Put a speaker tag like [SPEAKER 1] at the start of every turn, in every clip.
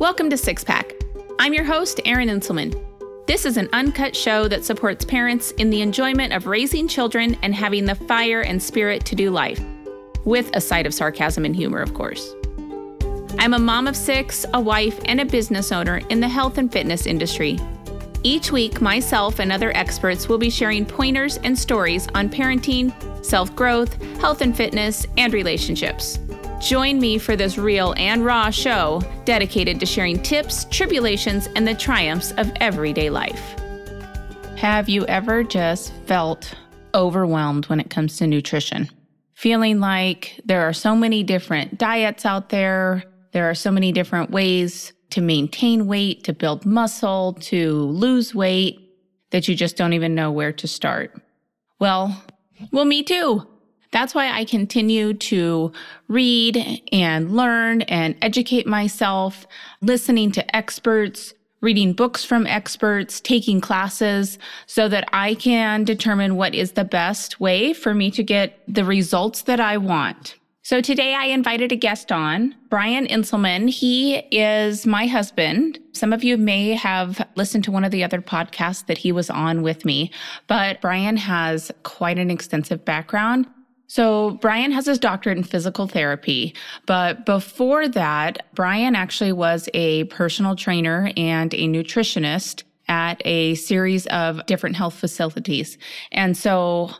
[SPEAKER 1] Welcome to Six Pack. I'm your host, Erin Inselman. This is an uncut show that supports parents in the enjoyment of raising children and having the fire and spirit to do life, with a side of sarcasm and humor, of course. I'm a mom of six, a wife, and a business owner in the health and fitness industry. Each week, myself and other experts will be sharing pointers and stories on parenting, self growth, health and fitness, and relationships. Join me for this real and raw show dedicated to sharing tips, tribulations, and the triumphs of everyday life. Have you ever just felt overwhelmed when it comes to nutrition? Feeling like there are so many different diets out there, there are so many different ways to maintain weight, to build muscle, to lose weight, that you just don't even know where to start. Well, well, me too. That's why I continue to read and learn and educate myself, listening to experts, reading books from experts, taking classes so that I can determine what is the best way for me to get the results that I want. So today I invited a guest on, Brian Inselman. He is my husband. Some of you may have listened to one of the other podcasts that he was on with me, but Brian has quite an extensive background. So, Brian has his doctorate in physical therapy, but before that, Brian actually was a personal trainer and a nutritionist at a series of different health facilities. And so,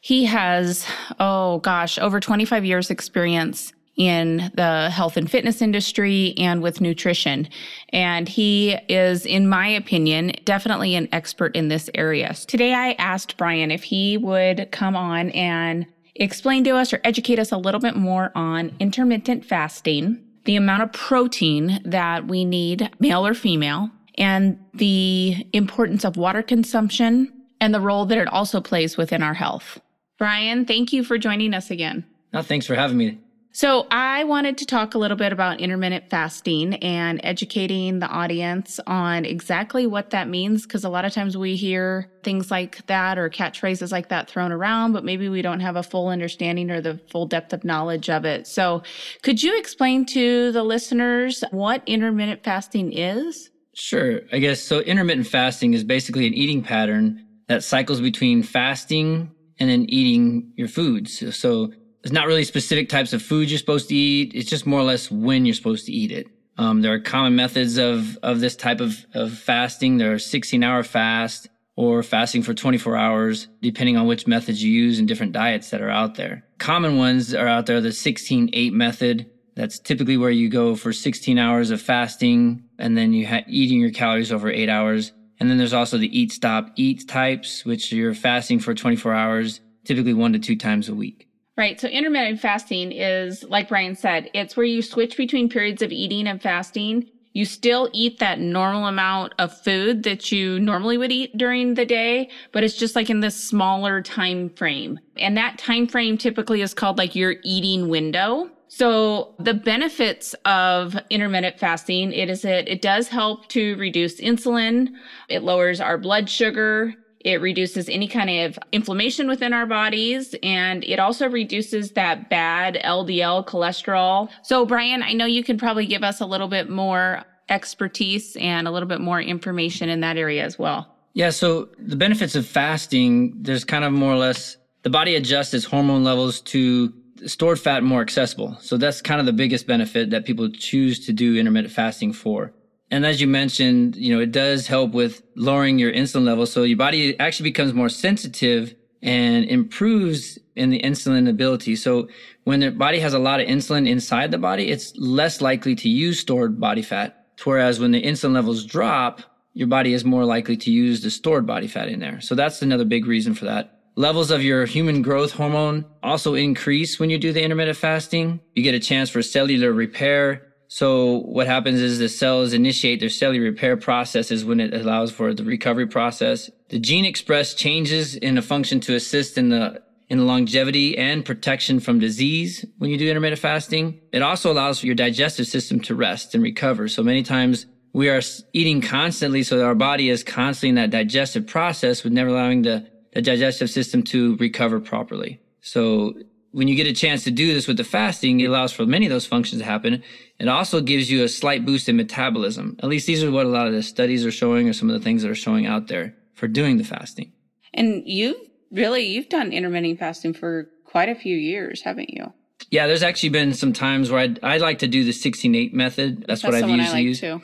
[SPEAKER 1] he has, oh gosh, over 25 years experience in the health and fitness industry and with nutrition. And he is, in my opinion, definitely an expert in this area. Today I asked Brian if he would come on and explain to us or educate us a little bit more on intermittent fasting, the amount of protein that we need, male or female, and the importance of water consumption and the role that it also plays within our health. Brian, thank you for joining us again.
[SPEAKER 2] No, thanks for having me.
[SPEAKER 1] So, I wanted to talk a little bit about intermittent fasting and educating the audience on exactly what that means. Because a lot of times we hear things like that or catchphrases like that thrown around, but maybe we don't have a full understanding or the full depth of knowledge of it. So, could you explain to the listeners what intermittent fasting is?
[SPEAKER 2] Sure. I guess so. Intermittent fasting is basically an eating pattern that cycles between fasting and then eating your foods. So there's not really specific types of foods you're supposed to eat. It's just more or less when you're supposed to eat it. Um, there are common methods of, of this type of, of fasting. There are 16 hour fast or fasting for 24 hours, depending on which methods you use and different diets that are out there. Common ones are out there, the 16-8 method. That's typically where you go for 16 hours of fasting and then you ha- eating your calories over eight hours. And then there's also the eat, stop, eat types, which you're fasting for 24 hours, typically one to two times a week.
[SPEAKER 1] Right. So intermittent fasting is, like Brian said, it's where you switch between periods of eating and fasting. You still eat that normal amount of food that you normally would eat during the day, but it's just like in this smaller time frame. And that time frame typically is called like your eating window. So the benefits of intermittent fasting, it is that it does help to reduce insulin. It lowers our blood sugar. It reduces any kind of inflammation within our bodies and it also reduces that bad LDL cholesterol. So Brian, I know you can probably give us a little bit more expertise and a little bit more information in that area as well.
[SPEAKER 2] Yeah, so the benefits of fasting, there's kind of more or less the body adjusts its hormone levels to stored fat more accessible. So that's kind of the biggest benefit that people choose to do intermittent fasting for. And as you mentioned, you know, it does help with lowering your insulin levels. So your body actually becomes more sensitive and improves in the insulin ability. So when the body has a lot of insulin inside the body, it's less likely to use stored body fat. Whereas when the insulin levels drop, your body is more likely to use the stored body fat in there. So that's another big reason for that. Levels of your human growth hormone also increase when you do the intermittent fasting. You get a chance for cellular repair. So what happens is the cells initiate their cellular repair processes when it allows for the recovery process. The gene express changes in a function to assist in the in the longevity and protection from disease when you do intermittent fasting. It also allows for your digestive system to rest and recover. So many times we are eating constantly so that our body is constantly in that digestive process with never allowing the the digestive system to recover properly. So when you get a chance to do this with the fasting, it allows for many of those functions to happen. It also gives you a slight boost in metabolism. At least these are what a lot of the studies are showing, or some of the things that are showing out there for doing the fasting.
[SPEAKER 1] And you really, you've done intermittent fasting for quite a few years, haven't you?
[SPEAKER 2] Yeah, there's actually been some times where I'd, I like to do the 16-8 method. That's, what I've used
[SPEAKER 1] I like
[SPEAKER 2] use.
[SPEAKER 1] too.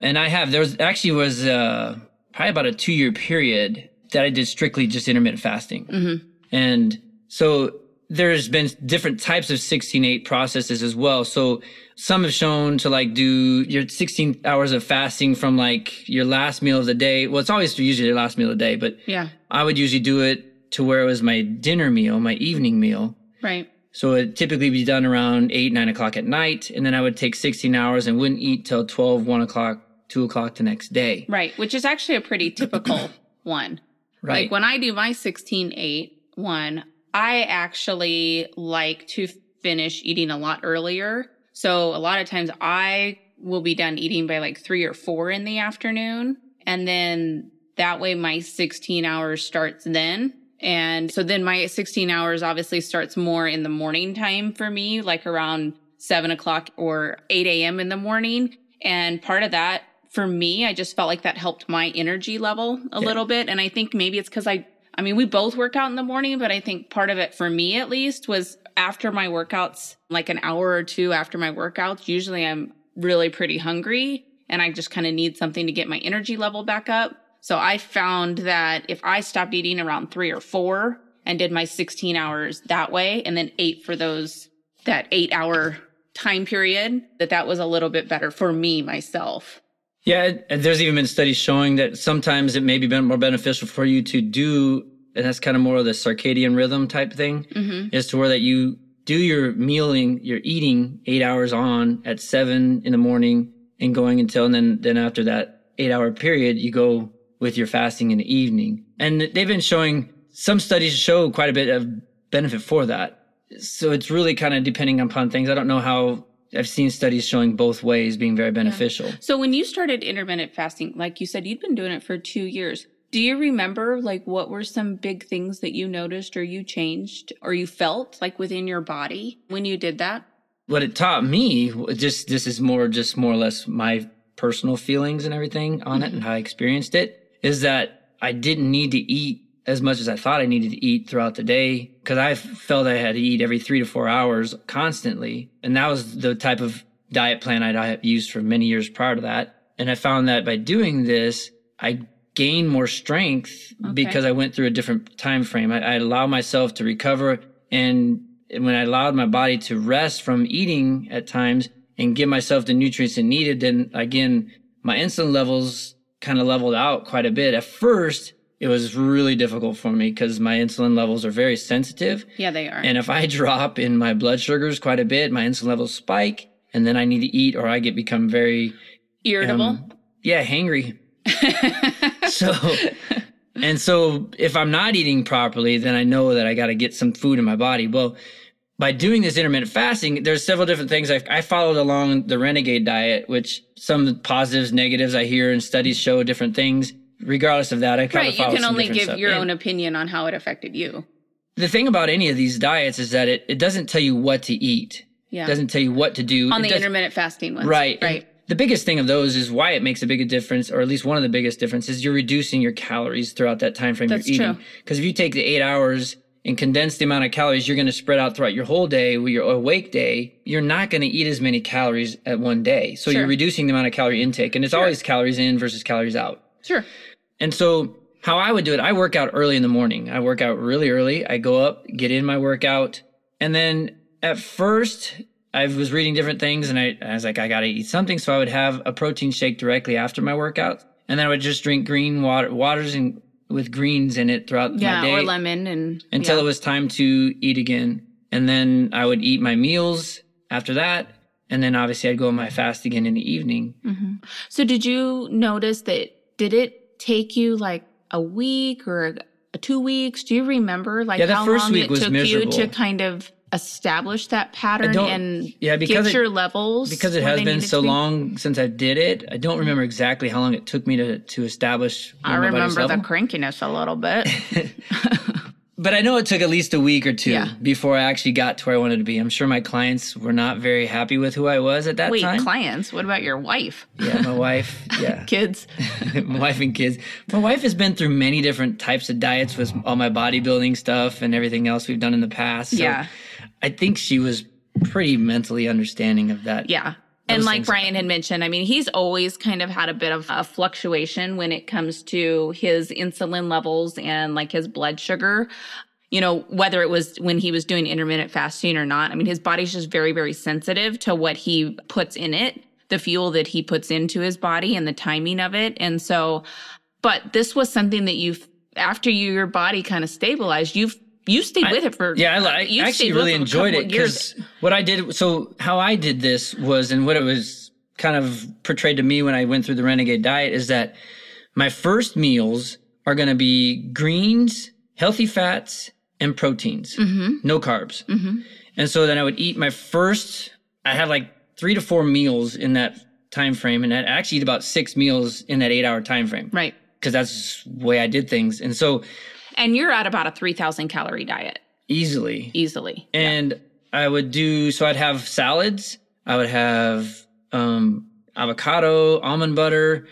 [SPEAKER 2] And I have. There was actually was uh, probably about a two year period that I did strictly just intermittent fasting.
[SPEAKER 1] Mm-hmm.
[SPEAKER 2] And so there's been different types of 16-8 processes as well. So some have shown to like do your 16 hours of fasting from like your last meal of the day. Well, it's always usually your last meal of the day, but
[SPEAKER 1] Yeah,
[SPEAKER 2] I would usually do it to where it was my dinner meal, my evening meal.
[SPEAKER 1] right.
[SPEAKER 2] So it typically be done around eight, nine o'clock at night. And then I would take 16 hours and wouldn't eat till 12, one o'clock, two o'clock the next day.
[SPEAKER 1] Right, which is actually a pretty typical one.
[SPEAKER 2] Right.
[SPEAKER 1] Like when I do my 16 8 one, I actually like to finish eating a lot earlier. So a lot of times I will be done eating by like three or four in the afternoon. And then that way my 16 hours starts then. And so then my 16 hours obviously starts more in the morning time for me, like around seven o'clock or 8 a.m. in the morning. And part of that for me, I just felt like that helped my energy level a
[SPEAKER 2] Yeah.
[SPEAKER 1] little bit. And I think maybe it's because I, I mean, we both work out in the morning, but I think part of it for me at least was after my workouts, like an hour or two after my workouts, usually I'm really pretty hungry and I just kind of need something to get my energy level back up. So I found that if I stopped eating around three or four and did my 16 hours that way and then ate for those, that eight hour time period, that that was a little bit better for me myself.
[SPEAKER 2] Yeah, and there's even been studies showing that sometimes it may be more beneficial for you to do, and that's kind of more of the circadian rhythm type thing,
[SPEAKER 1] Mm-hmm.
[SPEAKER 2] is to where that you do your mealing, your eating eight hours on at seven in the morning and going until, and then then after that eight hour period, you go with your fasting in the evening. And they've been showing some studies show quite a bit of benefit for that. So it's really kind of depending upon things. I don't know how. I've seen studies showing both ways being very beneficial.
[SPEAKER 1] So when you started intermittent fasting, like you said, you'd been doing it for two years. Do you remember like what were some big things that you noticed or you changed or you felt like within your body when you did that?
[SPEAKER 2] what it taught me just this is more just more or less my personal feelings and everything on it mm-hmm. and how I experienced it is that I didn't need to eat as much as I thought I needed to eat throughout the day because I felt I had to eat every three to four hours constantly. And that was the type of diet plan I'd I had used for many years prior to that. And I found that by doing this, I gained more strength
[SPEAKER 1] Okay.
[SPEAKER 2] because I went through a different time frame. I, I allowed myself to recover and when I allowed my body to rest from eating at times and give myself the nutrients it needed, then again, my insulin levels kind of leveled out quite a bit. At first, it was really difficult for me because my insulin levels are very sensitive.
[SPEAKER 1] Yeah, they are.
[SPEAKER 2] And if I drop in my blood sugars quite a bit, my insulin levels spike and then I need to eat or I get become very,
[SPEAKER 1] Irritable.
[SPEAKER 2] um, yeah, hangry. So, and so if I'm not eating properly, then I know that I got to get some food in my body. Well, by doing this intermittent fasting, there's several different things. I, I followed along the renegade diet, which some positives, negatives I hear and studies show different things. Regardless of that, I kind
[SPEAKER 1] right.
[SPEAKER 2] of
[SPEAKER 1] You can only give
[SPEAKER 2] stuff.
[SPEAKER 1] your
[SPEAKER 2] And
[SPEAKER 1] own opinion on how it affected you.
[SPEAKER 2] The thing about any of these diets is that it, it doesn't tell you what to eat.
[SPEAKER 1] Yeah.
[SPEAKER 2] It doesn't tell you what to do.
[SPEAKER 1] on
[SPEAKER 2] It
[SPEAKER 1] the intermittent fasting ones.
[SPEAKER 2] Right.
[SPEAKER 1] Right.
[SPEAKER 2] And the biggest thing of those is why it makes a big difference, or at least one of the biggest differences, you're reducing your calories throughout that time frame
[SPEAKER 1] That's
[SPEAKER 2] you're eating.
[SPEAKER 1] true.
[SPEAKER 2] Because if you take the eight hours and condense the amount of calories you're going to spread out throughout your whole day your awake day, you're not going to eat as many calories at one day. So
[SPEAKER 1] Sure.
[SPEAKER 2] you're reducing the amount of calorie intake, and it's
[SPEAKER 1] Sure.
[SPEAKER 2] always calories in versus calories out.
[SPEAKER 1] Sure.
[SPEAKER 2] And so how I would do it, I work out early in the morning. I work out really early. I go up, get in my workout. And then at first, I was reading different things and I, I was like, I got to eat something. So I would have a protein shake directly after my workout. And then I would just drink green water, waters and with greens in it throughout my
[SPEAKER 1] Yeah.
[SPEAKER 2] day
[SPEAKER 1] Or lemon and
[SPEAKER 2] until
[SPEAKER 1] yeah.
[SPEAKER 2] it was time to eat again. And then I would eat my meals after that. And then obviously I'd go on my fast again in the evening.
[SPEAKER 1] Mhm. So did you notice that did it take you like a week or two weeks? Do you remember like
[SPEAKER 2] Yeah,
[SPEAKER 1] how long it took
[SPEAKER 2] miserable.
[SPEAKER 1] you to kind of establish that pattern and
[SPEAKER 2] Yeah, because
[SPEAKER 1] get
[SPEAKER 2] it-
[SPEAKER 1] your levels?
[SPEAKER 2] because it has been so
[SPEAKER 1] be?
[SPEAKER 2] long since I did it, I don't mm-hmm. remember exactly how long it took me to to establish.
[SPEAKER 1] I remember the crankiness a little bit.
[SPEAKER 2] but I know it took at least a week or two
[SPEAKER 1] Yeah.
[SPEAKER 2] before I actually got to where I wanted to be. I'm sure my clients were not very happy with who I was at that
[SPEAKER 1] Wait,
[SPEAKER 2] time.
[SPEAKER 1] Wait, clients? What about your wife?
[SPEAKER 2] yeah, my wife. Yeah.
[SPEAKER 1] Kids?
[SPEAKER 2] my wife and kids. My wife has been through many different types of diets with all my bodybuilding stuff and everything else we've done in the past. So
[SPEAKER 1] Yeah.
[SPEAKER 2] I think she was pretty mentally understanding of that.
[SPEAKER 1] Yeah. And like Brian had mentioned, I mean, he's always kind of had a bit of a fluctuation when it comes to his insulin levels and like his blood sugar. You know, whether it was when he was doing intermittent fasting or not. I mean, his body's just very, very sensitive to what he puts in it, the fuel that he puts into his body and the timing of it. And so, but this was something that you've, after you, your body kind of stabilized, you've, you stayed with it for
[SPEAKER 2] Yeah, I, li- I
[SPEAKER 1] you
[SPEAKER 2] actually really
[SPEAKER 1] it for a
[SPEAKER 2] enjoyed it because what I did. So how I did this was, and what it was kind of portrayed to me when I went through the Renegade diet is that my first meals are going to be greens, healthy fats, and proteins,
[SPEAKER 1] Mm-hmm.
[SPEAKER 2] no carbs. And so then I would eat my first. I had like three to four meals in that time frame, and I'd actually eat about six meals in that eight-hour time frame
[SPEAKER 1] Right.
[SPEAKER 2] because that's the way I did things. And so
[SPEAKER 1] And you're at about a 3,000 calorie diet
[SPEAKER 2] easily,
[SPEAKER 1] easily.
[SPEAKER 2] and I would do so I'd have salads, I would have um, avocado, almond butter,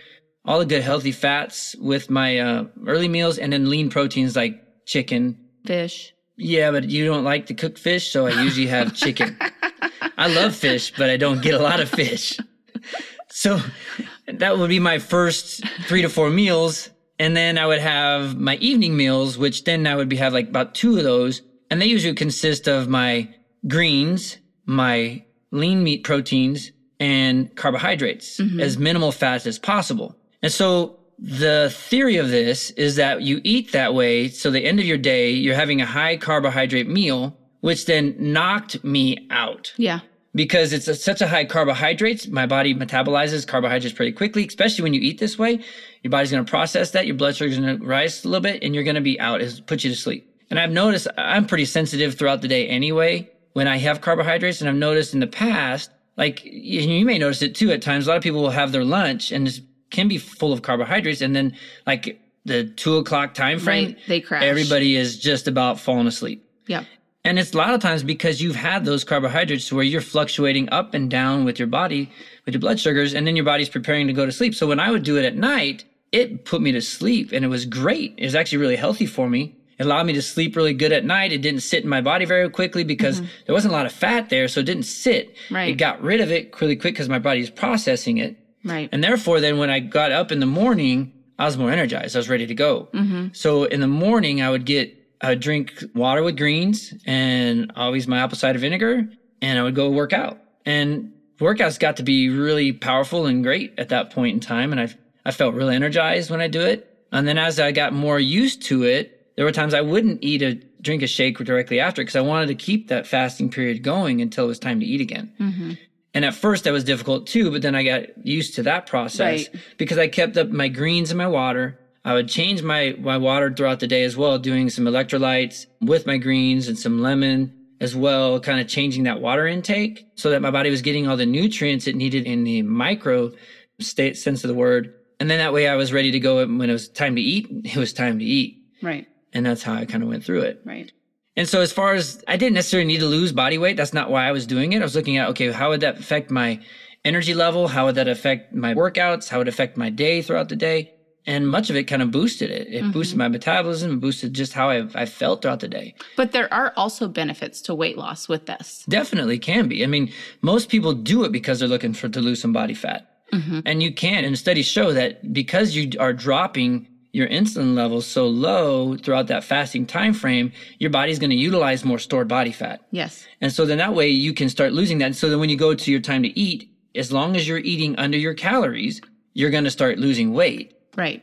[SPEAKER 2] all the good healthy fats with my uh, early meals, and then lean proteins like chicken.
[SPEAKER 1] Fish.
[SPEAKER 2] Yeah, but you don't like to cook fish, so I usually have chicken. I love fish, but I don't get a lot of fish. So that would be my first three to four meals. And then I would have my evening meals, which then I would be have like about two of those. And they usually consist of my greens, my lean meat proteins, and carbohydrates, mm-hmm. as minimal fats as possible. And so the theory of this is that you eat that way. So the end of your day, you're having a high carbohydrate meal, which then knocked me out
[SPEAKER 1] Yeah.
[SPEAKER 2] Because it's a, such a high carbohydrates. My body metabolizes carbohydrates pretty quickly, especially when you eat this way. Your body's going to process that. Your blood sugar's going to rise a little bit, and you're going to be out. It put you to sleep. And I've noticed I'm pretty sensitive throughout the day anyway when I have carbohydrates. And I've noticed in the past, like you, you may notice it too at times. A lot of people will have their lunch and it can be full of carbohydrates, and then like the two o'clock time frame,
[SPEAKER 1] Right. They crash.
[SPEAKER 2] everybody is just about falling asleep.
[SPEAKER 1] Yeah.
[SPEAKER 2] And it's a lot of times because you've had those carbohydrates where you're fluctuating up and down with your body, with your blood sugars, and then your body's preparing to go to sleep. So when I would do it at night, it put me to sleep and it was great. It was actually really healthy for me. It allowed me to sleep really good at night. It didn't sit in my body very quickly because mm-hmm. there wasn't a lot of fat there. So it didn't sit.
[SPEAKER 1] Right.
[SPEAKER 2] It got rid of it really quick because my body is processing it.
[SPEAKER 1] Right.
[SPEAKER 2] And therefore, then when I got up in the morning, I was more energized. I was ready to go. Mm-hmm. So in the morning, I would get, I would drink water with greens and always my apple cider vinegar, and I would go work out. And workouts got to be really powerful and great at that point in time. And I, I felt really energized when I do it. And then as I got more used to it, there were times I wouldn't eat a drink a shake directly after because I wanted to keep that fasting period going until it was time to eat again. Mm-hmm. And at first that was difficult too, but then I got used to that process
[SPEAKER 1] Right.
[SPEAKER 2] because I kept up my greens and my water. I would change my, my water throughout the day as well, doing some electrolytes with my greens and some lemon as well, kind of changing that water intake so that my body was getting all the nutrients it needed in the micro state sense of the word. And then that way I was ready to go when it was time to eat, it was time to eat.
[SPEAKER 1] Right.
[SPEAKER 2] And that's how I kind of went through it.
[SPEAKER 1] Right.
[SPEAKER 2] And so, as far as I didn't necessarily need to lose body weight, that's not why I was doing it. I was looking at, okay, how would that affect my energy level? How would that affect my workouts? How would it affect my day throughout the day? And much of it kind of boosted it. It boosted mm-hmm. my metabolism, boosted just how I, I felt throughout the day.
[SPEAKER 1] But there are also benefits to weight loss with this.
[SPEAKER 2] Definitely can be. I mean, most people do it because they're looking for to lose some body fat. Mm-hmm. And you can. And studies show that because you are dropping your insulin levels so low throughout that fasting time frame, your body's going to utilize more stored body fat.
[SPEAKER 1] Yes.
[SPEAKER 2] And so then that way you can start losing that. So then when you go to your time to eat, as long as you're eating under your calories, you're going to start losing weight.
[SPEAKER 1] Right.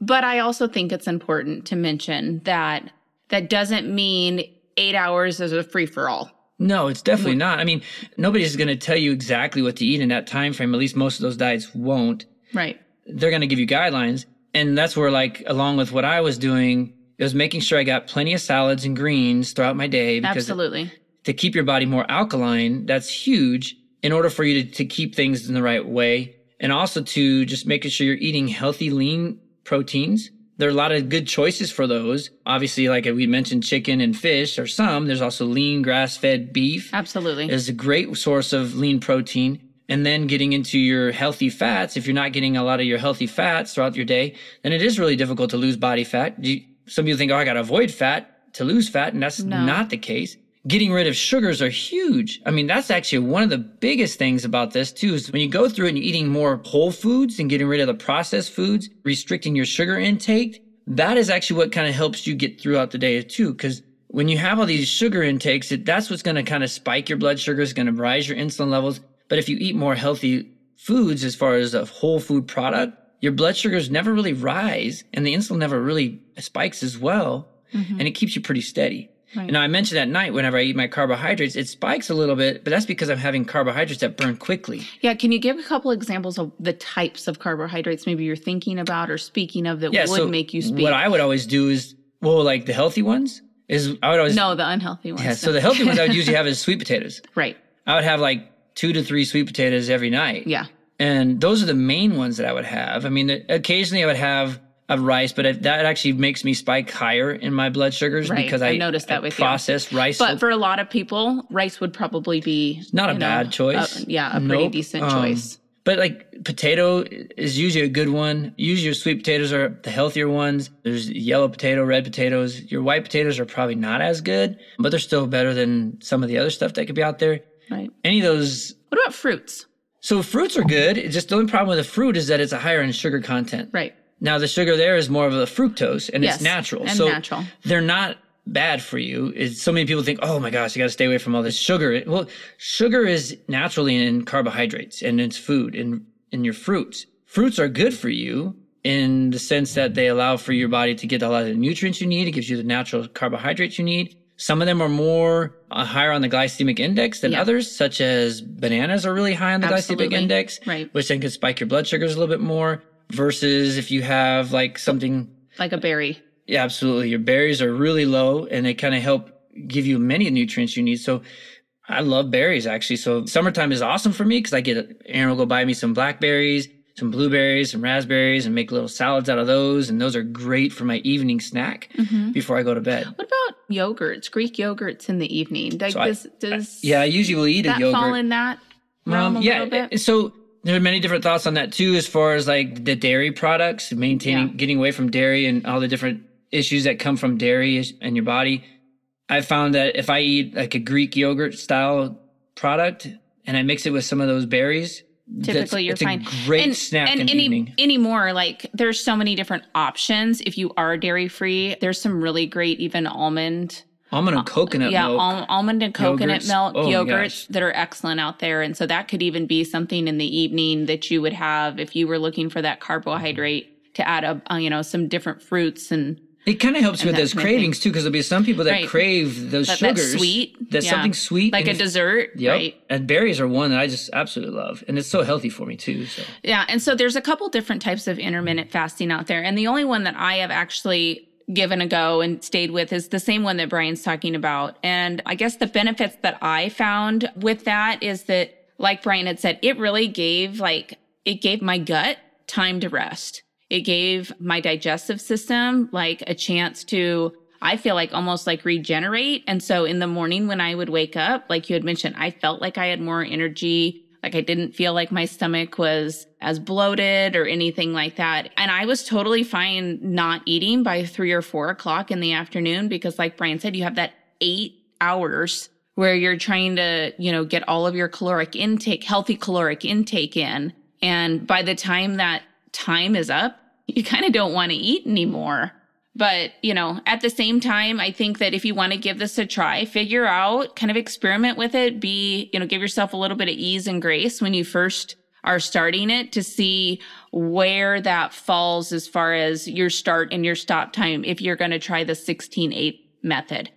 [SPEAKER 1] But I also think it's important to mention that that doesn't mean eight hours is a free for all.
[SPEAKER 2] No, it's definitely not. I mean, nobody's going to tell you exactly what to eat in that time frame. At least most of those diets won't.
[SPEAKER 1] Right.
[SPEAKER 2] They're going to give you guidelines. And that's where, like, along with what I was doing, it was making sure I got plenty of salads and greens throughout my day because
[SPEAKER 1] Absolutely.
[SPEAKER 2] to keep your body more alkaline, that's huge in order for you to, to keep things in the right way. And also to just making sure you're eating healthy, lean proteins There are a lot of good choices for those. Obviously, like we mentioned, chicken and fish are some. There's also lean grass fed beef.
[SPEAKER 1] Absolutely.
[SPEAKER 2] Is a great source of lean protein. And then getting into your healthy fats, if you're not getting a lot of your healthy fats throughout your day, then it is really difficult to lose body fat. You, some people think, oh, I got to avoid fat to lose fat. And that's
[SPEAKER 1] No.
[SPEAKER 2] not the case. Getting rid of sugars are huge. I mean, that's actually one of the biggest things about this too, is when you go through it and you're eating more whole foods and getting rid of the processed foods, restricting your sugar intake, that is actually what kind of helps you get throughout the day too. Cause when you have all these sugar intakes, it, that's what's going to kind of spike your blood sugar, is going to rise your insulin levels. But if you eat more healthy foods as far as a whole food product, your blood sugars never really rise and the insulin never really spikes as well. Mm-hmm. And it keeps you pretty steady.
[SPEAKER 1] Right.
[SPEAKER 2] Now I mentioned at night whenever I eat my carbohydrates, it spikes a little bit, but that's because I'm having carbohydrates that burn quickly.
[SPEAKER 1] Yeah, can you give a couple examples of the types of carbohydrates maybe you're thinking about or speaking of that
[SPEAKER 2] Yeah,
[SPEAKER 1] would
[SPEAKER 2] so
[SPEAKER 1] make you speak?
[SPEAKER 2] what I would always do is, well, like the healthy ones is I would always
[SPEAKER 1] no, the unhealthy ones.
[SPEAKER 2] yeah. So the healthy ones I would usually have is sweet potatoes.
[SPEAKER 1] right.
[SPEAKER 2] I would have like two to three sweet potatoes every night.
[SPEAKER 1] Yeah.
[SPEAKER 2] And those are the main ones that I would have. I mean, occasionally I would have a rice, but it, that actually makes me spike higher in my blood sugars
[SPEAKER 1] Right.
[SPEAKER 2] because
[SPEAKER 1] I
[SPEAKER 2] I,
[SPEAKER 1] noticed that
[SPEAKER 2] I
[SPEAKER 1] with you.
[SPEAKER 2] processed rice.
[SPEAKER 1] But for a lot of people, rice would probably be
[SPEAKER 2] not a
[SPEAKER 1] know,
[SPEAKER 2] bad choice.
[SPEAKER 1] a- yeah, a pretty decent
[SPEAKER 2] Um,
[SPEAKER 1] choice.
[SPEAKER 2] But like potato is usually a good one. Usually your sweet potatoes are the healthier ones. There's yellow potato, red potatoes. Your white potatoes are probably not as good, but they're still better than some of the other stuff that could be out there.
[SPEAKER 1] Right.
[SPEAKER 2] Any of those.
[SPEAKER 1] What about fruits?
[SPEAKER 2] So fruits are good. It's just the only problem with a fruit is that it's a higher in sugar content.
[SPEAKER 1] Right.
[SPEAKER 2] Now the sugar there is more of a fructose and
[SPEAKER 1] Yes,
[SPEAKER 2] it's natural.
[SPEAKER 1] and
[SPEAKER 2] so
[SPEAKER 1] natural.
[SPEAKER 2] they're not bad for you. It's, so many people think, oh my gosh, you got to stay away from all this sugar. Well, sugar is naturally in carbohydrates and it's food and in your fruits. Fruits are good for you in the sense that they allow for your body to get a lot of the nutrients you need. It gives you the natural carbohydrates you need. Some of them are more uh, higher on the glycemic index than
[SPEAKER 1] Yeah.
[SPEAKER 2] others, such as bananas are really high on the
[SPEAKER 1] Absolutely.
[SPEAKER 2] glycemic index,
[SPEAKER 1] Right.
[SPEAKER 2] which then can spike your blood sugars a little bit more. Versus if you have like something
[SPEAKER 1] Like a berry.
[SPEAKER 2] yeah, absolutely. Your berries are really low and they kind of help give you many nutrients you need. So I love berries actually. So summertime is awesome for me because I get Erin will go buy me some blackberries, some blueberries, some raspberries, and make little salads out of those. And those are great for my evening snack
[SPEAKER 1] Mm-hmm.
[SPEAKER 2] before I go to bed.
[SPEAKER 1] What about yogurts? Greek yogurts in the evening. Like
[SPEAKER 2] So I-
[SPEAKER 1] does does
[SPEAKER 2] Yeah, I usually will eat a yogurt.
[SPEAKER 1] fall in that
[SPEAKER 2] Um, yeah. So there are many different thoughts on that too, as far as like the dairy products, maintaining,
[SPEAKER 1] Yeah.
[SPEAKER 2] getting away from dairy and all the different issues that come from dairy in your body. I found that if I eat like a Greek yogurt style product and I mix it with some of those berries,
[SPEAKER 1] Typically, you're
[SPEAKER 2] it's
[SPEAKER 1] fine.
[SPEAKER 2] a great
[SPEAKER 1] and,
[SPEAKER 2] snack
[SPEAKER 1] and any,
[SPEAKER 2] evening.
[SPEAKER 1] anymore, like there's so many different options. If you are dairy free, there's some really great even almond
[SPEAKER 2] Almond and coconut
[SPEAKER 1] uh, yeah,
[SPEAKER 2] milk.
[SPEAKER 1] al- almond and coconut
[SPEAKER 2] Yogurts.
[SPEAKER 1] milk
[SPEAKER 2] Oh
[SPEAKER 1] yogurts that are excellent out there. And so that could even be something in the evening that you would have if you were looking for that carbohydrate to add up, uh, you know, some different fruits and
[SPEAKER 2] It kind of helps with those
[SPEAKER 1] kind of thing.
[SPEAKER 2] cravings too, because there'll be some people that
[SPEAKER 1] Right.
[SPEAKER 2] crave those
[SPEAKER 1] that,
[SPEAKER 2] sugars.
[SPEAKER 1] sweet.
[SPEAKER 2] That's
[SPEAKER 1] yeah.
[SPEAKER 2] something sweet.
[SPEAKER 1] Like a
[SPEAKER 2] if-
[SPEAKER 1] dessert,
[SPEAKER 2] Yep.
[SPEAKER 1] right?
[SPEAKER 2] And berries are one that I just absolutely love. And it's so healthy for me too. So
[SPEAKER 1] Yeah, and so there's a couple different types of intermittent fasting out there, and the only one that I have actually given a go and stayed with is the same one that Brian's talking about. And I guess the benefits that I found with that is that, like Brian had said, it really gave like it gave my gut time to rest. It gave my digestive system like a chance to I feel like almost like regenerate. And so in the morning when I would wake up, like you had mentioned, I felt like I had more energy. Like I didn't feel like my stomach was as bloated or anything like that. And I was totally fine not eating by three or four o'clock in the afternoon because, like Brian said, you have that eight hours where you're trying to, you know, get all of your caloric intake, healthy caloric intake in. And by the time that time is up, you kind of don't want to eat anymore. But, you know, at the same time, I think that if you want to give this a try, figure out, kind of experiment with it, be, you know, give yourself a little bit of ease and grace when you first are starting it to see where that falls as far as your start and your stop time if you're going to try the 16 8 method.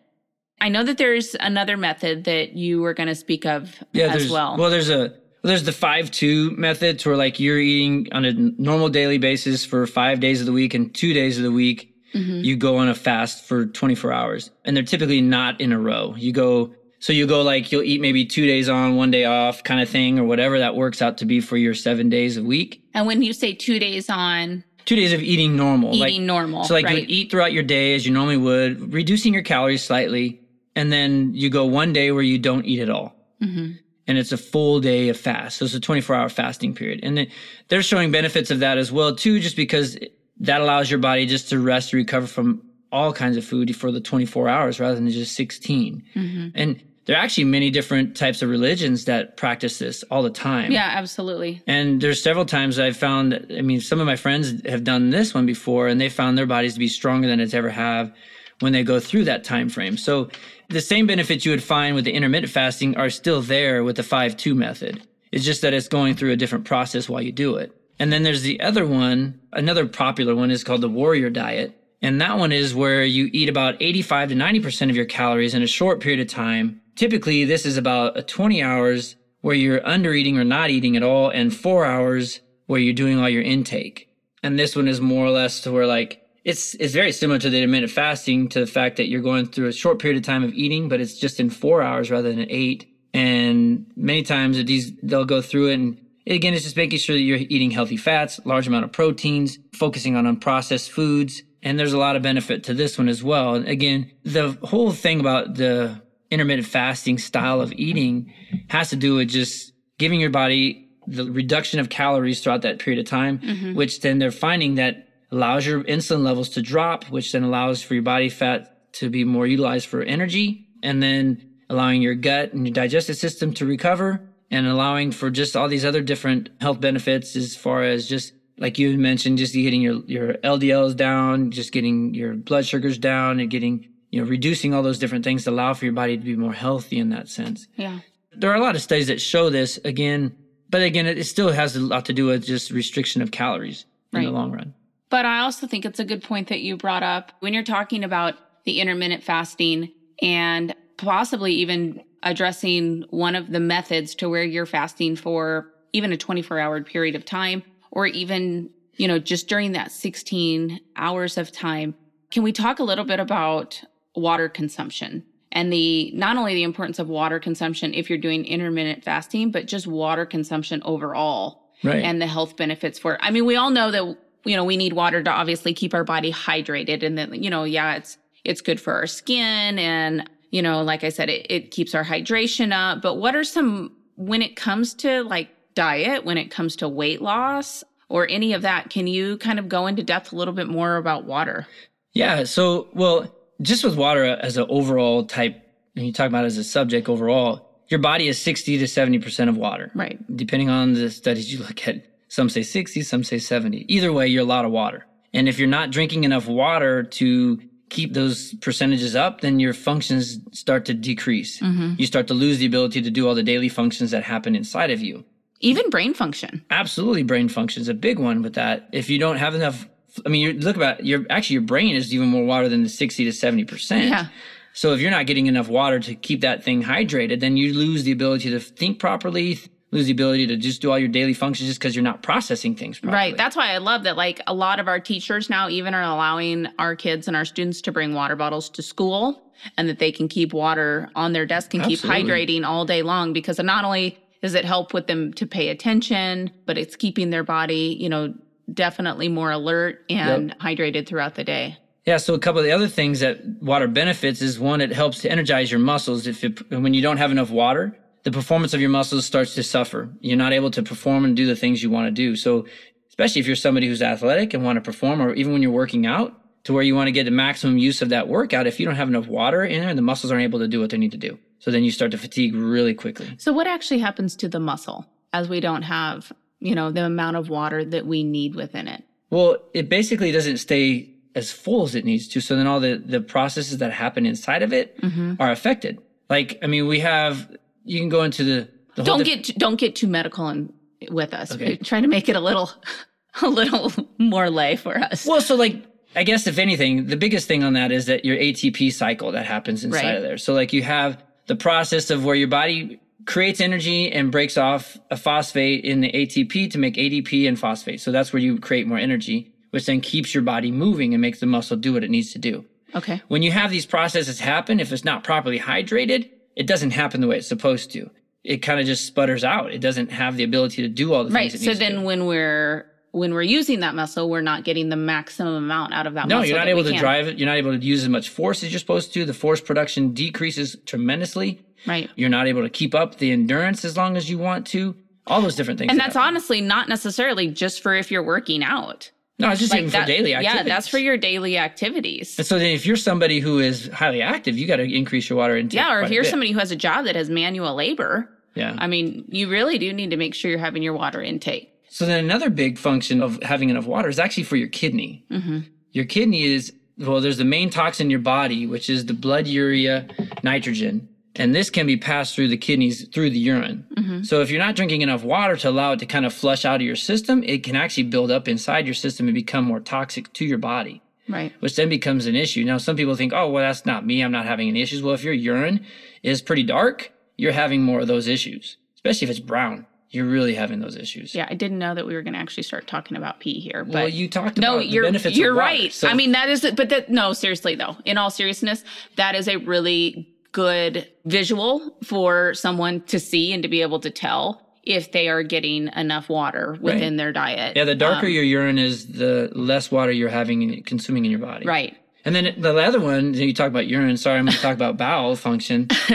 [SPEAKER 1] I know that there's another method that you were going to speak of
[SPEAKER 2] yeah,
[SPEAKER 1] as well.
[SPEAKER 2] Well, there's a there's the five two method to where like you're eating on a normal daily basis for five days of the week and two days of the week
[SPEAKER 1] Mhm.
[SPEAKER 2] you go on a fast for 24 hours and they're typically not in a row you go so you go like you'll eat maybe two days on one day off kind of thing or whatever that works out to be for your seven days a week
[SPEAKER 1] And when you say two days on,
[SPEAKER 2] two days of eating normal.
[SPEAKER 1] Eating normal,
[SPEAKER 2] So like you
[SPEAKER 1] right.
[SPEAKER 2] would eat throughout your day as you normally would, reducing your calories slightly, and then you go one day where you don't eat at all.
[SPEAKER 1] Mm-hmm.
[SPEAKER 2] And it's a full day of fast. So it's a 24 hour fasting period. And then they're showing benefits of that as well, too, just because that allows your body just to rest and recover from all kinds of food for the 24 hours rather than just 16.
[SPEAKER 1] Mm-hmm.
[SPEAKER 2] And there are actually many different types of religions that practice this all the time.
[SPEAKER 1] Yeah, absolutely.
[SPEAKER 2] And there's several times I've found, I mean, some of my friends have done this one before and they found their bodies to be stronger than it's ever have when they go through that time frame. So the same benefits you would find with the intermittent fasting are still there with the 5-2 method. It's just that it's going through a different process while you do it. And then there's the other one, another popular one is called the warrior diet. And that one is where you eat about 85 to 90% of your calories in a short period of time. Typically, this is about a 20 hours where you're under eating or not eating at all, and four hours where you're doing all your intake. And this one is more or less to where like it's it's very similar to the intermittent fasting to the fact that you're going through a short period of time of eating, but it's just in four hours rather than eight. And many times these they'll go through it and again it's just making sure that you're eating healthy fats, large amount of proteins, focusing on unprocessed foods. And there's a lot of benefit to this one as well. And again, the whole thing about the intermittent fasting style of eating has to do with just giving your body the reduction of calories throughout that period of time, mm-hmm. which then they're finding that allows your insulin levels to drop, which then allows for your body fat to be more utilized for energy, and then allowing your gut and your digestive system to recover, and allowing for just all these other different health benefits as far as just like you mentioned, just getting your, your LDLs down, just getting your blood sugars down, and getting you know reducing all those different things to allow for your body to be more healthy in that sense
[SPEAKER 1] Yeah.
[SPEAKER 2] there are a lot of studies that show this again, but again, it, still has a lot to do with just restriction of calories in the long run.
[SPEAKER 1] But I also think it's a good point that you brought up when you're talking about the intermittent fasting and possibly even addressing one of the methods to where you're fasting for even a 24 hour period of time or even, you know, just during that 16 hours of time. Can we talk a little bit about water consumption and the not only the importance of water consumption if you're doing intermittent fasting, but just water consumption overall
[SPEAKER 2] Right.
[SPEAKER 1] and the health benefits for it. I mean, we all know that you know we need water to obviously keep our body hydrated, and then you know, yeah, it's it's good for our skin, and you know, like I said, it, it keeps our hydration up. But what are some when it comes to like diet, when it comes to weight loss or any of that? Can you kind of go into depth a little bit more about water?
[SPEAKER 2] yeah. So, well, just with water as an overall type, when you talk about it as a subject overall, your body is 60 to 70% of water.
[SPEAKER 1] Right.
[SPEAKER 2] Depending on the studies you look at, some say 60, some say 70. Either way, you're a lot of water. And if you're not drinking enough water to keep those percentages up, then your functions start to decrease. Mm-hmm. You start to lose the ability to do all the daily functions that happen inside of you.
[SPEAKER 1] Even brain function.
[SPEAKER 2] Absolutely, brain function is a big one with that. If you don't have enough, I mean, you look about your actually your brain is even more water than the sixty to seventy percent.
[SPEAKER 1] Yeah.
[SPEAKER 2] So if you're not getting enough water to keep that thing hydrated, then you lose the ability to think properly, lose the ability to just do all your daily functions just because you're not processing things properly.
[SPEAKER 1] Right. That's why I love that. Like a lot of our teachers now even are allowing our kids and our students to bring water bottles to school and that they can keep water on their desk and keep hydrating all day long because not only does it help with them to pay attention, but it's keeping their body, you know, definitely more alert and hydrated throughout the day.
[SPEAKER 2] Yeah, so a couple of the other things that water benefits is one, it helps to energize your muscles. If it, when you don't have enough water, the performance of your muscles starts to suffer. You're not able to perform and do the things you want to do. So, especially if you're somebody who's athletic and want to perform, or even when you're working out, to where you want to get the maximum use of that workout, if you don't have enough water in there, the muscles aren't able to do what they need to do. So then you start to fatigue really quickly.
[SPEAKER 1] So what actually happens to the muscle as we don't have, you know, the amount of water that we need within it?
[SPEAKER 2] Well, it basically doesn't stay as full as it needs to. So then all the, the processes that happen inside of it mm-hmm. are affected. Like, I mean, we have, you can go into the, the
[SPEAKER 1] don't get don't get too medical and with us.
[SPEAKER 2] Okay.
[SPEAKER 1] Try to make it a little a little more lay for us.
[SPEAKER 2] Well, so like, I guess if anything, the biggest thing on that is that your ATP cycle that happens inside
[SPEAKER 1] Right.
[SPEAKER 2] of there. So like you have the process of where your body creates energy and breaks off a phosphate in the ATP to make ADP and phosphate. So that's where you create more energy, which then keeps your body moving and makes the muscle do what it needs to do.
[SPEAKER 1] Okay.
[SPEAKER 2] When you have these processes happen, if it's not properly hydrated, it doesn't happen the way it's supposed to. It kind of just sputters out. It doesn't have the ability to do all the
[SPEAKER 1] Right.
[SPEAKER 2] things it
[SPEAKER 1] So then when we're when we're using that muscle, we're not getting the maximum amount out of that
[SPEAKER 2] No,
[SPEAKER 1] muscle.
[SPEAKER 2] you're not able to
[SPEAKER 1] can.
[SPEAKER 2] drive it. You're not able to use as much force as you're supposed to. The force production decreases tremendously.
[SPEAKER 1] Right.
[SPEAKER 2] You're not able to keep up the endurance as long as you want to. All those different things.
[SPEAKER 1] And
[SPEAKER 2] that
[SPEAKER 1] that's
[SPEAKER 2] happen.
[SPEAKER 1] honestly not necessarily just for if you're working out.
[SPEAKER 2] no, it's just even
[SPEAKER 1] that-
[SPEAKER 2] for daily activities.
[SPEAKER 1] Yeah, that's for your daily activities.
[SPEAKER 2] And so then, if you're somebody who is highly active, you got to increase your water intake.
[SPEAKER 1] Yeah, or if you're somebody who has a job that has manual labor,
[SPEAKER 2] Yeah.
[SPEAKER 1] I mean, you really do need to make sure you're having your water intake.
[SPEAKER 2] So then another big function of having enough water is actually for your kidney. Mm-hmm. Your kidney is well, there's the main toxin in your body, which is the blood urea nitrogen. And this can be passed through the kidneys through the urine. Mm-hmm. So if you're not drinking enough water to allow it to kind of flush out of your system, it can actually build up inside your system and become more toxic to your body,
[SPEAKER 1] Right.
[SPEAKER 2] which then becomes an issue. Now, some people think, oh, well, that's not me. I'm not having any issues. Well, if your urine is pretty dark, you're having more of those issues, especially if it's brown. You're really having those issues.
[SPEAKER 1] Yeah, I didn't know that we were going to actually start talking about pee here. But
[SPEAKER 2] Well, you talked
[SPEAKER 1] no,
[SPEAKER 2] about the
[SPEAKER 1] you're
[SPEAKER 2] benefits
[SPEAKER 1] you're
[SPEAKER 2] of water,
[SPEAKER 1] right.
[SPEAKER 2] so-
[SPEAKER 1] I mean, that is, but that no, seriously though. In all seriousness, that is a really good visual for someone to see and to be able to tell if they are getting enough water within their diet.
[SPEAKER 2] yeah, the darker
[SPEAKER 1] Um,
[SPEAKER 2] your urine is, the less water you're having and consuming in your body.
[SPEAKER 1] right.
[SPEAKER 2] And then the other one, you talk about urine. Sorry, I'm going to talk about bowel function.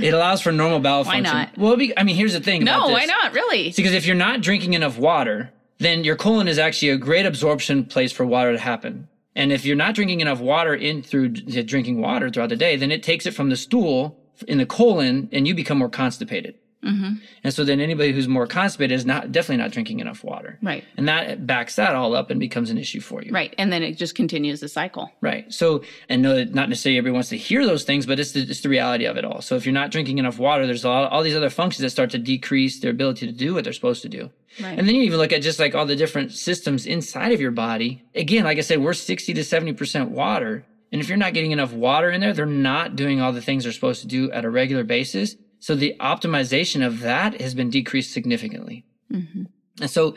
[SPEAKER 2] it allows for normal bowel
[SPEAKER 1] Why
[SPEAKER 2] function.
[SPEAKER 1] Why not?
[SPEAKER 2] Well, be, I mean, here's the thing. about
[SPEAKER 1] No, why not? Really?
[SPEAKER 2] It's because if you're not drinking enough water, then your colon is actually a great absorption place for water to happen. And if you're not drinking enough water in through drinking water throughout the day, then it takes it from the stool in the colon and you become more constipated.
[SPEAKER 1] Mm-hmm.
[SPEAKER 2] And so then anybody who's more constipated is not definitely not drinking enough water.
[SPEAKER 1] Right.
[SPEAKER 2] And that backs that all up and becomes an issue for you.
[SPEAKER 1] Right. And then it just continues the cycle.
[SPEAKER 2] Right. So, and that not necessarily everyone wants to hear those things, but it's the, it's the reality of it all. So if you're not drinking enough water, there's all, all these other functions that start to decrease their ability to do what they're supposed to do.
[SPEAKER 1] Right.
[SPEAKER 2] And then you even look at just like all the different systems inside of your body. Again, like I said, we're 60 to 70% water. And if you're not getting enough water in there, they're not doing all the things they're supposed to do at a regular basis. So the optimization of that has been decreased significantly.
[SPEAKER 1] Mhm.
[SPEAKER 2] And so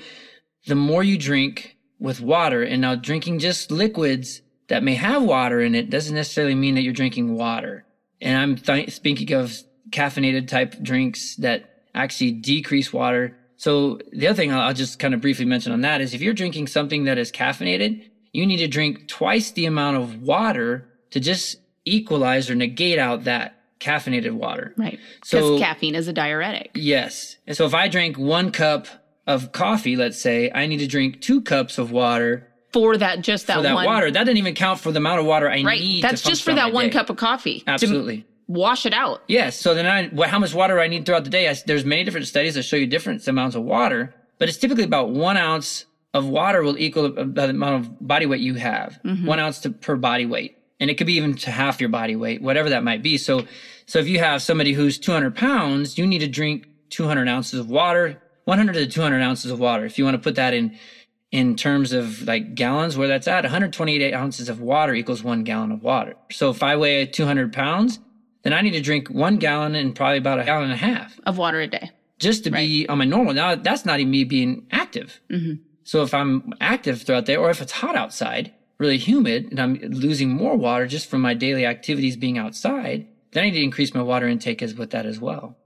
[SPEAKER 2] the more you drink with water, and now drinking just liquids that may have water in it doesn't necessarily mean that you're drinking water. And I'm th- speaking of caffeinated type drinks that actually decrease water. So the other thing I'll, I'll just kind of briefly mention on that is if you're drinking something that is caffeinated, you need to drink twice the amount of water to just equalize or negate out that caffeinated water.
[SPEAKER 1] Right.
[SPEAKER 2] So-
[SPEAKER 1] caffeine is a diuretic.
[SPEAKER 2] Yes. And so if I drink one cup of coffee, let's say, I need to drink two cups of water
[SPEAKER 1] For that, just that,
[SPEAKER 2] for that
[SPEAKER 1] one.
[SPEAKER 2] water. That doesn't even count for the amount of water I
[SPEAKER 1] Right.
[SPEAKER 2] need.
[SPEAKER 1] That's just for that one
[SPEAKER 2] day.
[SPEAKER 1] cup of coffee.
[SPEAKER 2] Absolutely.
[SPEAKER 1] wash it out.
[SPEAKER 2] Yes. So then I, wh- how much water I need throughout the day? I, there's many different studies that show you different amounts of water, but it's typically about one ounce of water will equal the uh, amount of body weight you have. Mm-hmm. One ounce to, per body weight. And it could be even to half your body weight, whatever that might be. So, so if you have somebody who's 200 pounds, you need to drink 200 ounces of water, 100 to 200 ounces of water. If you want to put that in, in terms of like gallons, where that's at, 128 ounces of water equals one gallon of water. So if I weigh 200 pounds, then I need to drink one gallon and probably about a gallon and a half
[SPEAKER 1] Of water a day.
[SPEAKER 2] just to be on my normal. Now that's not even me being active.
[SPEAKER 1] Mhm.
[SPEAKER 2] So if I'm active throughout the day, or if it's hot outside, really humid, and I'm losing more water just from my daily activities being outside, then I need to increase my water intake as with that as well.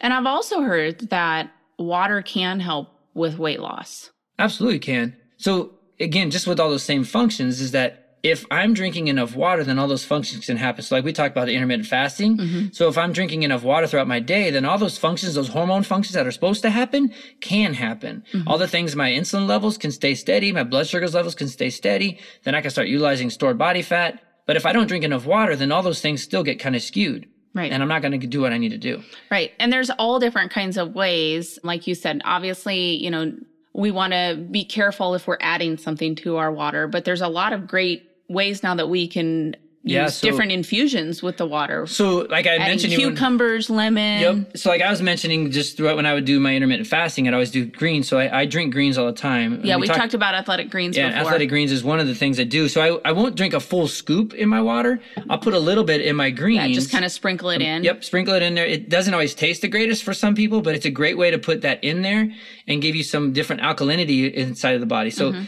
[SPEAKER 1] And I've also heard that water can help with weight loss.
[SPEAKER 2] Absolutely can. So again, just with all those same functions, is that if I'm drinking enough water, then all those functions can happen. So like we talked about the intermittent fasting. Mm-hmm. So if I'm drinking enough water throughout my day, then all those functions, those hormone functions that are supposed to happen can happen. Mm-hmm. All the things, my insulin levels can stay steady. My blood sugars levels can stay steady. Then I can start utilizing stored body fat. But if I don't drink enough water, then all those things still get kind of skewed.
[SPEAKER 1] Right.
[SPEAKER 2] And I'm not going to do what I need to do.
[SPEAKER 1] Right. And there's all different kinds of ways. Like you said, obviously, you know, we want to be careful if we're adding something to our water, but there's a lot of great ways now that we can use
[SPEAKER 2] Yeah, so-
[SPEAKER 1] different infusions with the water.
[SPEAKER 2] So like I mentioned,
[SPEAKER 1] cucumbers, lemon.
[SPEAKER 2] Yep. So like I was mentioning, just throughout when I would do my intermittent fasting, I'd always do greens. So I, I drink greens all the time.
[SPEAKER 1] Yeah, we,
[SPEAKER 2] talked-
[SPEAKER 1] talked about athletic greens
[SPEAKER 2] Yeah,
[SPEAKER 1] before.
[SPEAKER 2] athletic greens is one of the things I do. So I, I won't drink a full scoop in my water. I'll put a little bit in my greens.
[SPEAKER 1] yeah, just kind of sprinkle it in.
[SPEAKER 2] Yep, sprinkle it in there. It doesn't always taste the greatest for some people, but it's a great way to put that in there and give you some different alkalinity inside of the body. So
[SPEAKER 1] Mm-hmm.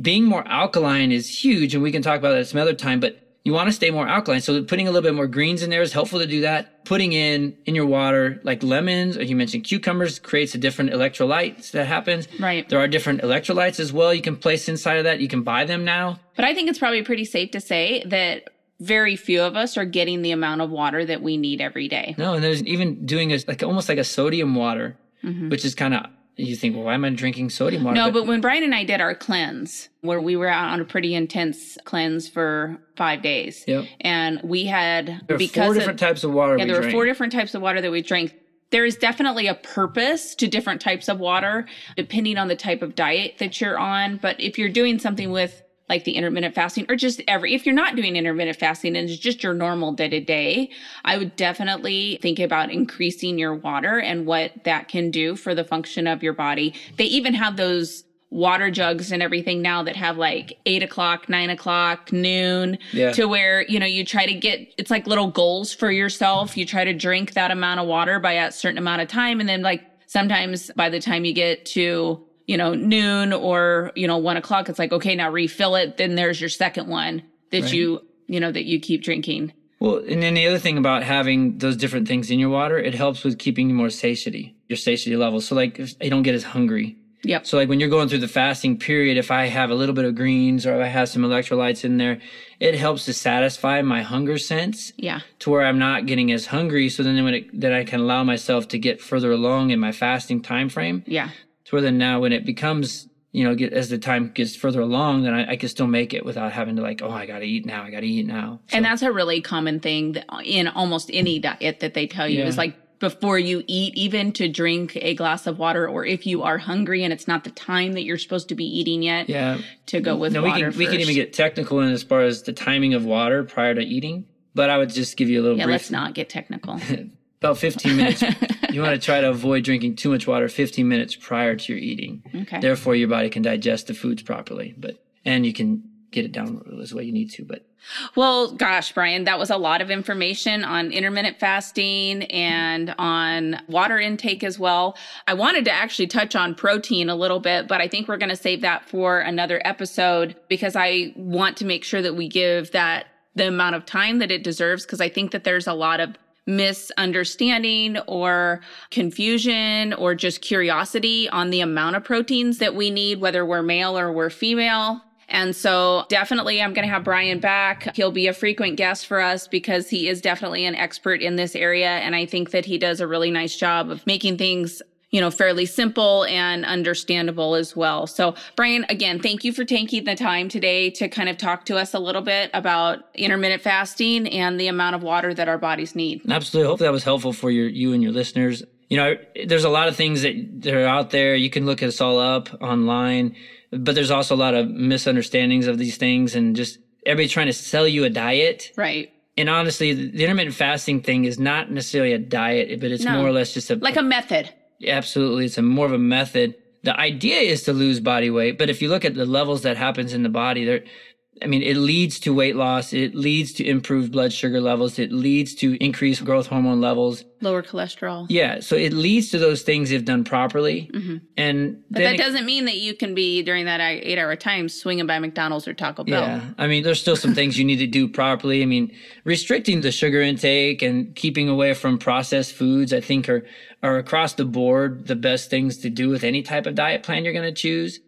[SPEAKER 2] Being more alkaline is huge, and we can talk about that some other time. But you want to stay more alkaline. So putting a little bit more greens in there is helpful to do that. Putting in in your water like lemons, or you mentioned cucumbers, creates a different electrolytes that happens.
[SPEAKER 1] Right.
[SPEAKER 2] There are different electrolytes as well. You can place inside of that. You can buy them now.
[SPEAKER 1] But I think it's probably pretty safe to say that very few of us are getting the amount of water that we need every day.
[SPEAKER 2] No, and there's even doing a like almost like a sodium water, mm-hmm. which is kind of you think, well, why am I drinking sodium water?
[SPEAKER 1] No, but when Brian and I did our cleanse, where we were out on a pretty intense cleanse for five days,
[SPEAKER 2] Yep.
[SPEAKER 1] and we had
[SPEAKER 2] there
[SPEAKER 1] because
[SPEAKER 2] four
[SPEAKER 1] of-
[SPEAKER 2] different types of water.
[SPEAKER 1] yeah, there were four different types of water that we drank. There is definitely a purpose to different types of water, depending on the type of diet that you're on. But if you're doing something with like the intermittent fasting or just every if you're not doing intermittent fasting and it's just your normal day to day i would definitely think about increasing your water and what that can do for the function of your body they even have those water jugs and everything now that have like eight o'clock nine o'clock noon
[SPEAKER 2] Yeah.
[SPEAKER 1] to where you know you try to get it's like little goals for yourself you try to drink that amount of water by a certain amount of time and then like sometimes by the time you get to you know noon or you know one o'clock it's like okay now refill it then there's your second one that
[SPEAKER 2] Right.
[SPEAKER 1] you you know that you keep drinking
[SPEAKER 2] Well, and then the other thing about having those different things in your water, it helps with keeping you more satiety, your satiety levels. So like if you don't get as hungry.
[SPEAKER 1] yep
[SPEAKER 2] So like when you're going through the fasting period, if I have a little bit of greens or if I have some electrolytes in there, it helps to satisfy my hunger sense
[SPEAKER 1] yeah
[SPEAKER 2] to where I'm not getting as hungry. So then when it, then I can allow myself to get further along in my fasting time frame.
[SPEAKER 1] yeah
[SPEAKER 2] To where then now when it becomes you know, get, as the time gets further along, then I, I can still make it without having to like, oh, I got to eat now. I got to eat now.
[SPEAKER 1] and that's a really common thing in almost any diet that they tell you
[SPEAKER 2] Yeah.
[SPEAKER 1] is like before you eat even to drink a glass of water or if you are hungry and it's not the time that you're supposed to be eating yet
[SPEAKER 2] yeah.
[SPEAKER 1] to go with
[SPEAKER 2] No, we
[SPEAKER 1] water
[SPEAKER 2] can we can even get technical in as far as the timing of water prior to eating. But I would just give you a little
[SPEAKER 1] yeah
[SPEAKER 2] brief.
[SPEAKER 1] let's not get technical
[SPEAKER 2] About 15 minutes. you want to try to avoid drinking too much water 15 minutes prior to your eating.
[SPEAKER 1] okay
[SPEAKER 2] Therefore, your body can digest the foods properly. But and you can get it down as way you need to. But
[SPEAKER 1] Well, gosh, Brian, that was a lot of information on intermittent fasting and on water intake as well. I wanted to actually touch on protein a little bit, but I think we're going to save that for another episode because I want to make sure that we give that the amount of time that it deserves because I think that there's a lot of misunderstanding or confusion or just curiosity on the amount of proteins that we need, whether we're male or we're female. And so, definitely, I'm going to have Brian back. He'll be a frequent guest for us because he is definitely an expert in this area. And I think that he does a really nice job of making things, you know, fairly simple and understandable as well. So, Brian, again, thank you for taking the time today to kind of talk to us a little bit about intermittent fasting and the amount of water that our bodies need.
[SPEAKER 2] absolutely, hope that was helpful for your you and your listeners. You know, there's a lot of things that, are out there. You can look us all up online, but there's also a lot of misunderstandings of these things and just everybody trying to sell you a diet.
[SPEAKER 1] Right.
[SPEAKER 2] And honestly, the the intermittent fasting thing is not necessarily a diet, but it's
[SPEAKER 1] No.
[SPEAKER 2] more or less just a
[SPEAKER 1] Like a method.
[SPEAKER 2] Absolutely. It's a more of a method. The idea is to lose body weight, but if you look at the levels that happens in the body, there I mean, it leads to weight loss, it leads to improved blood sugar levels, it leads to increased growth hormone levels.
[SPEAKER 1] Lower cholesterol.
[SPEAKER 2] Yeah, so it leads to those things if done properly. Mm-hmm. And
[SPEAKER 1] But that
[SPEAKER 2] it-
[SPEAKER 1] doesn't mean that you can be during that eight hour time swinging by McDonald's or Taco Bell.
[SPEAKER 2] Yeah. I mean, there's still some things you need to do properly. I mean, restricting the sugar intake and keeping away from processed foods, I think are, are across the board the best things to do with any type of diet plan you're going to choose.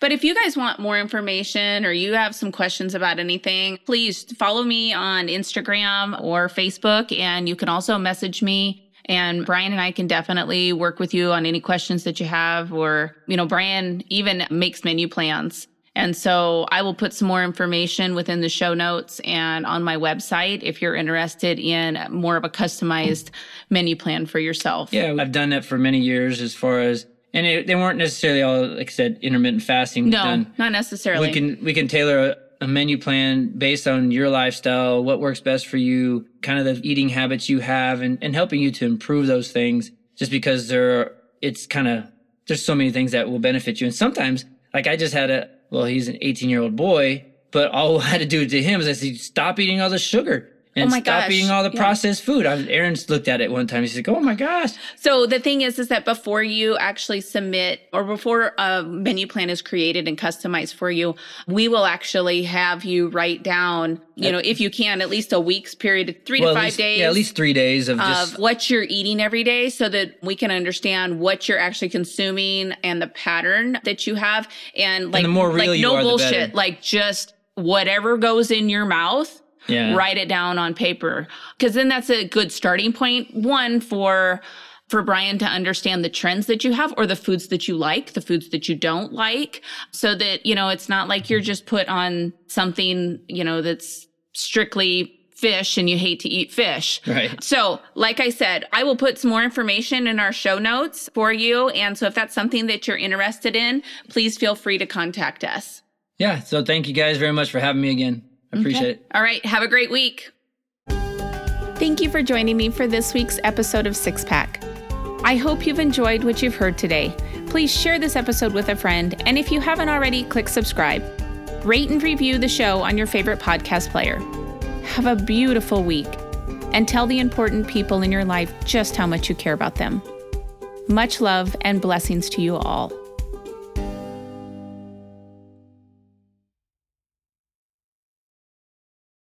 [SPEAKER 1] But if you guys want more information or you have some questions about anything, please follow me on Instagram or Facebook. And you can also message me. And Brian and I can definitely work with you on any questions that you have. Or, you know, Brian even makes menu plans. And so I will put some more information within the show notes and on my website if you're interested in more of a customized menu plan for yourself.
[SPEAKER 2] Yeah, I've done that for many years as far as, and it, they weren't necessarily all, like I said, intermittent fasting.
[SPEAKER 1] No,
[SPEAKER 2] done-
[SPEAKER 1] not necessarily.
[SPEAKER 2] we can we can tailor a, a menu plan based on your lifestyle, what works best for you, kind of the eating habits you have, and, and helping you to improve those things. Just because there, are, it's kind of there's so many things that will benefit you, and sometimes like I just had a well, he's an 18 year old boy, but all I had to do to him is I said stop eating all the sugar. And
[SPEAKER 1] Oh my
[SPEAKER 2] stop
[SPEAKER 1] gosh,
[SPEAKER 2] eating all the
[SPEAKER 1] yeah.
[SPEAKER 2] processed food. I, Erin's looked at it one time. He's like, "Oh my gosh!"
[SPEAKER 1] So the thing is, is that before you actually submit or before a menu plan is created and customized for you, we will actually have you write down, you know, if you can, at least a week's period, three
[SPEAKER 2] Well,
[SPEAKER 1] to five
[SPEAKER 2] least-
[SPEAKER 1] days.
[SPEAKER 2] Yeah, at least three days of
[SPEAKER 1] of
[SPEAKER 2] just
[SPEAKER 1] what you're eating every day so that we can understand what you're actually consuming and the pattern that you have and like
[SPEAKER 2] the more real
[SPEAKER 1] like
[SPEAKER 2] you
[SPEAKER 1] no
[SPEAKER 2] are,
[SPEAKER 1] bullshit like just whatever goes in your mouth
[SPEAKER 2] yeah.
[SPEAKER 1] write it down on paper because then that's a good starting point one for for Brian to understand the trends that you have or the foods that you like, the foods that you don't like, so that, you know, it's not like you're just put on something, you know, that's strictly fish and you hate to eat fish.
[SPEAKER 2] Right.
[SPEAKER 1] So, like I said, I will put some more information in our show notes for you. And so, if that's something that you're interested in, please feel free to contact us.
[SPEAKER 2] Yeah. So thank you guys very much for having me again. I appreciate it.
[SPEAKER 1] All right. Have a great week. Thank you for joining me for this week's episode of Six Pack. I hope you've enjoyed what you've heard today. Please share this episode with a friend, and if you haven't already, click subscribe. Rate and review the show on your favorite podcast player. Have a beautiful week, and tell the important people in your life just how much you care about them. Much love and blessings to you all.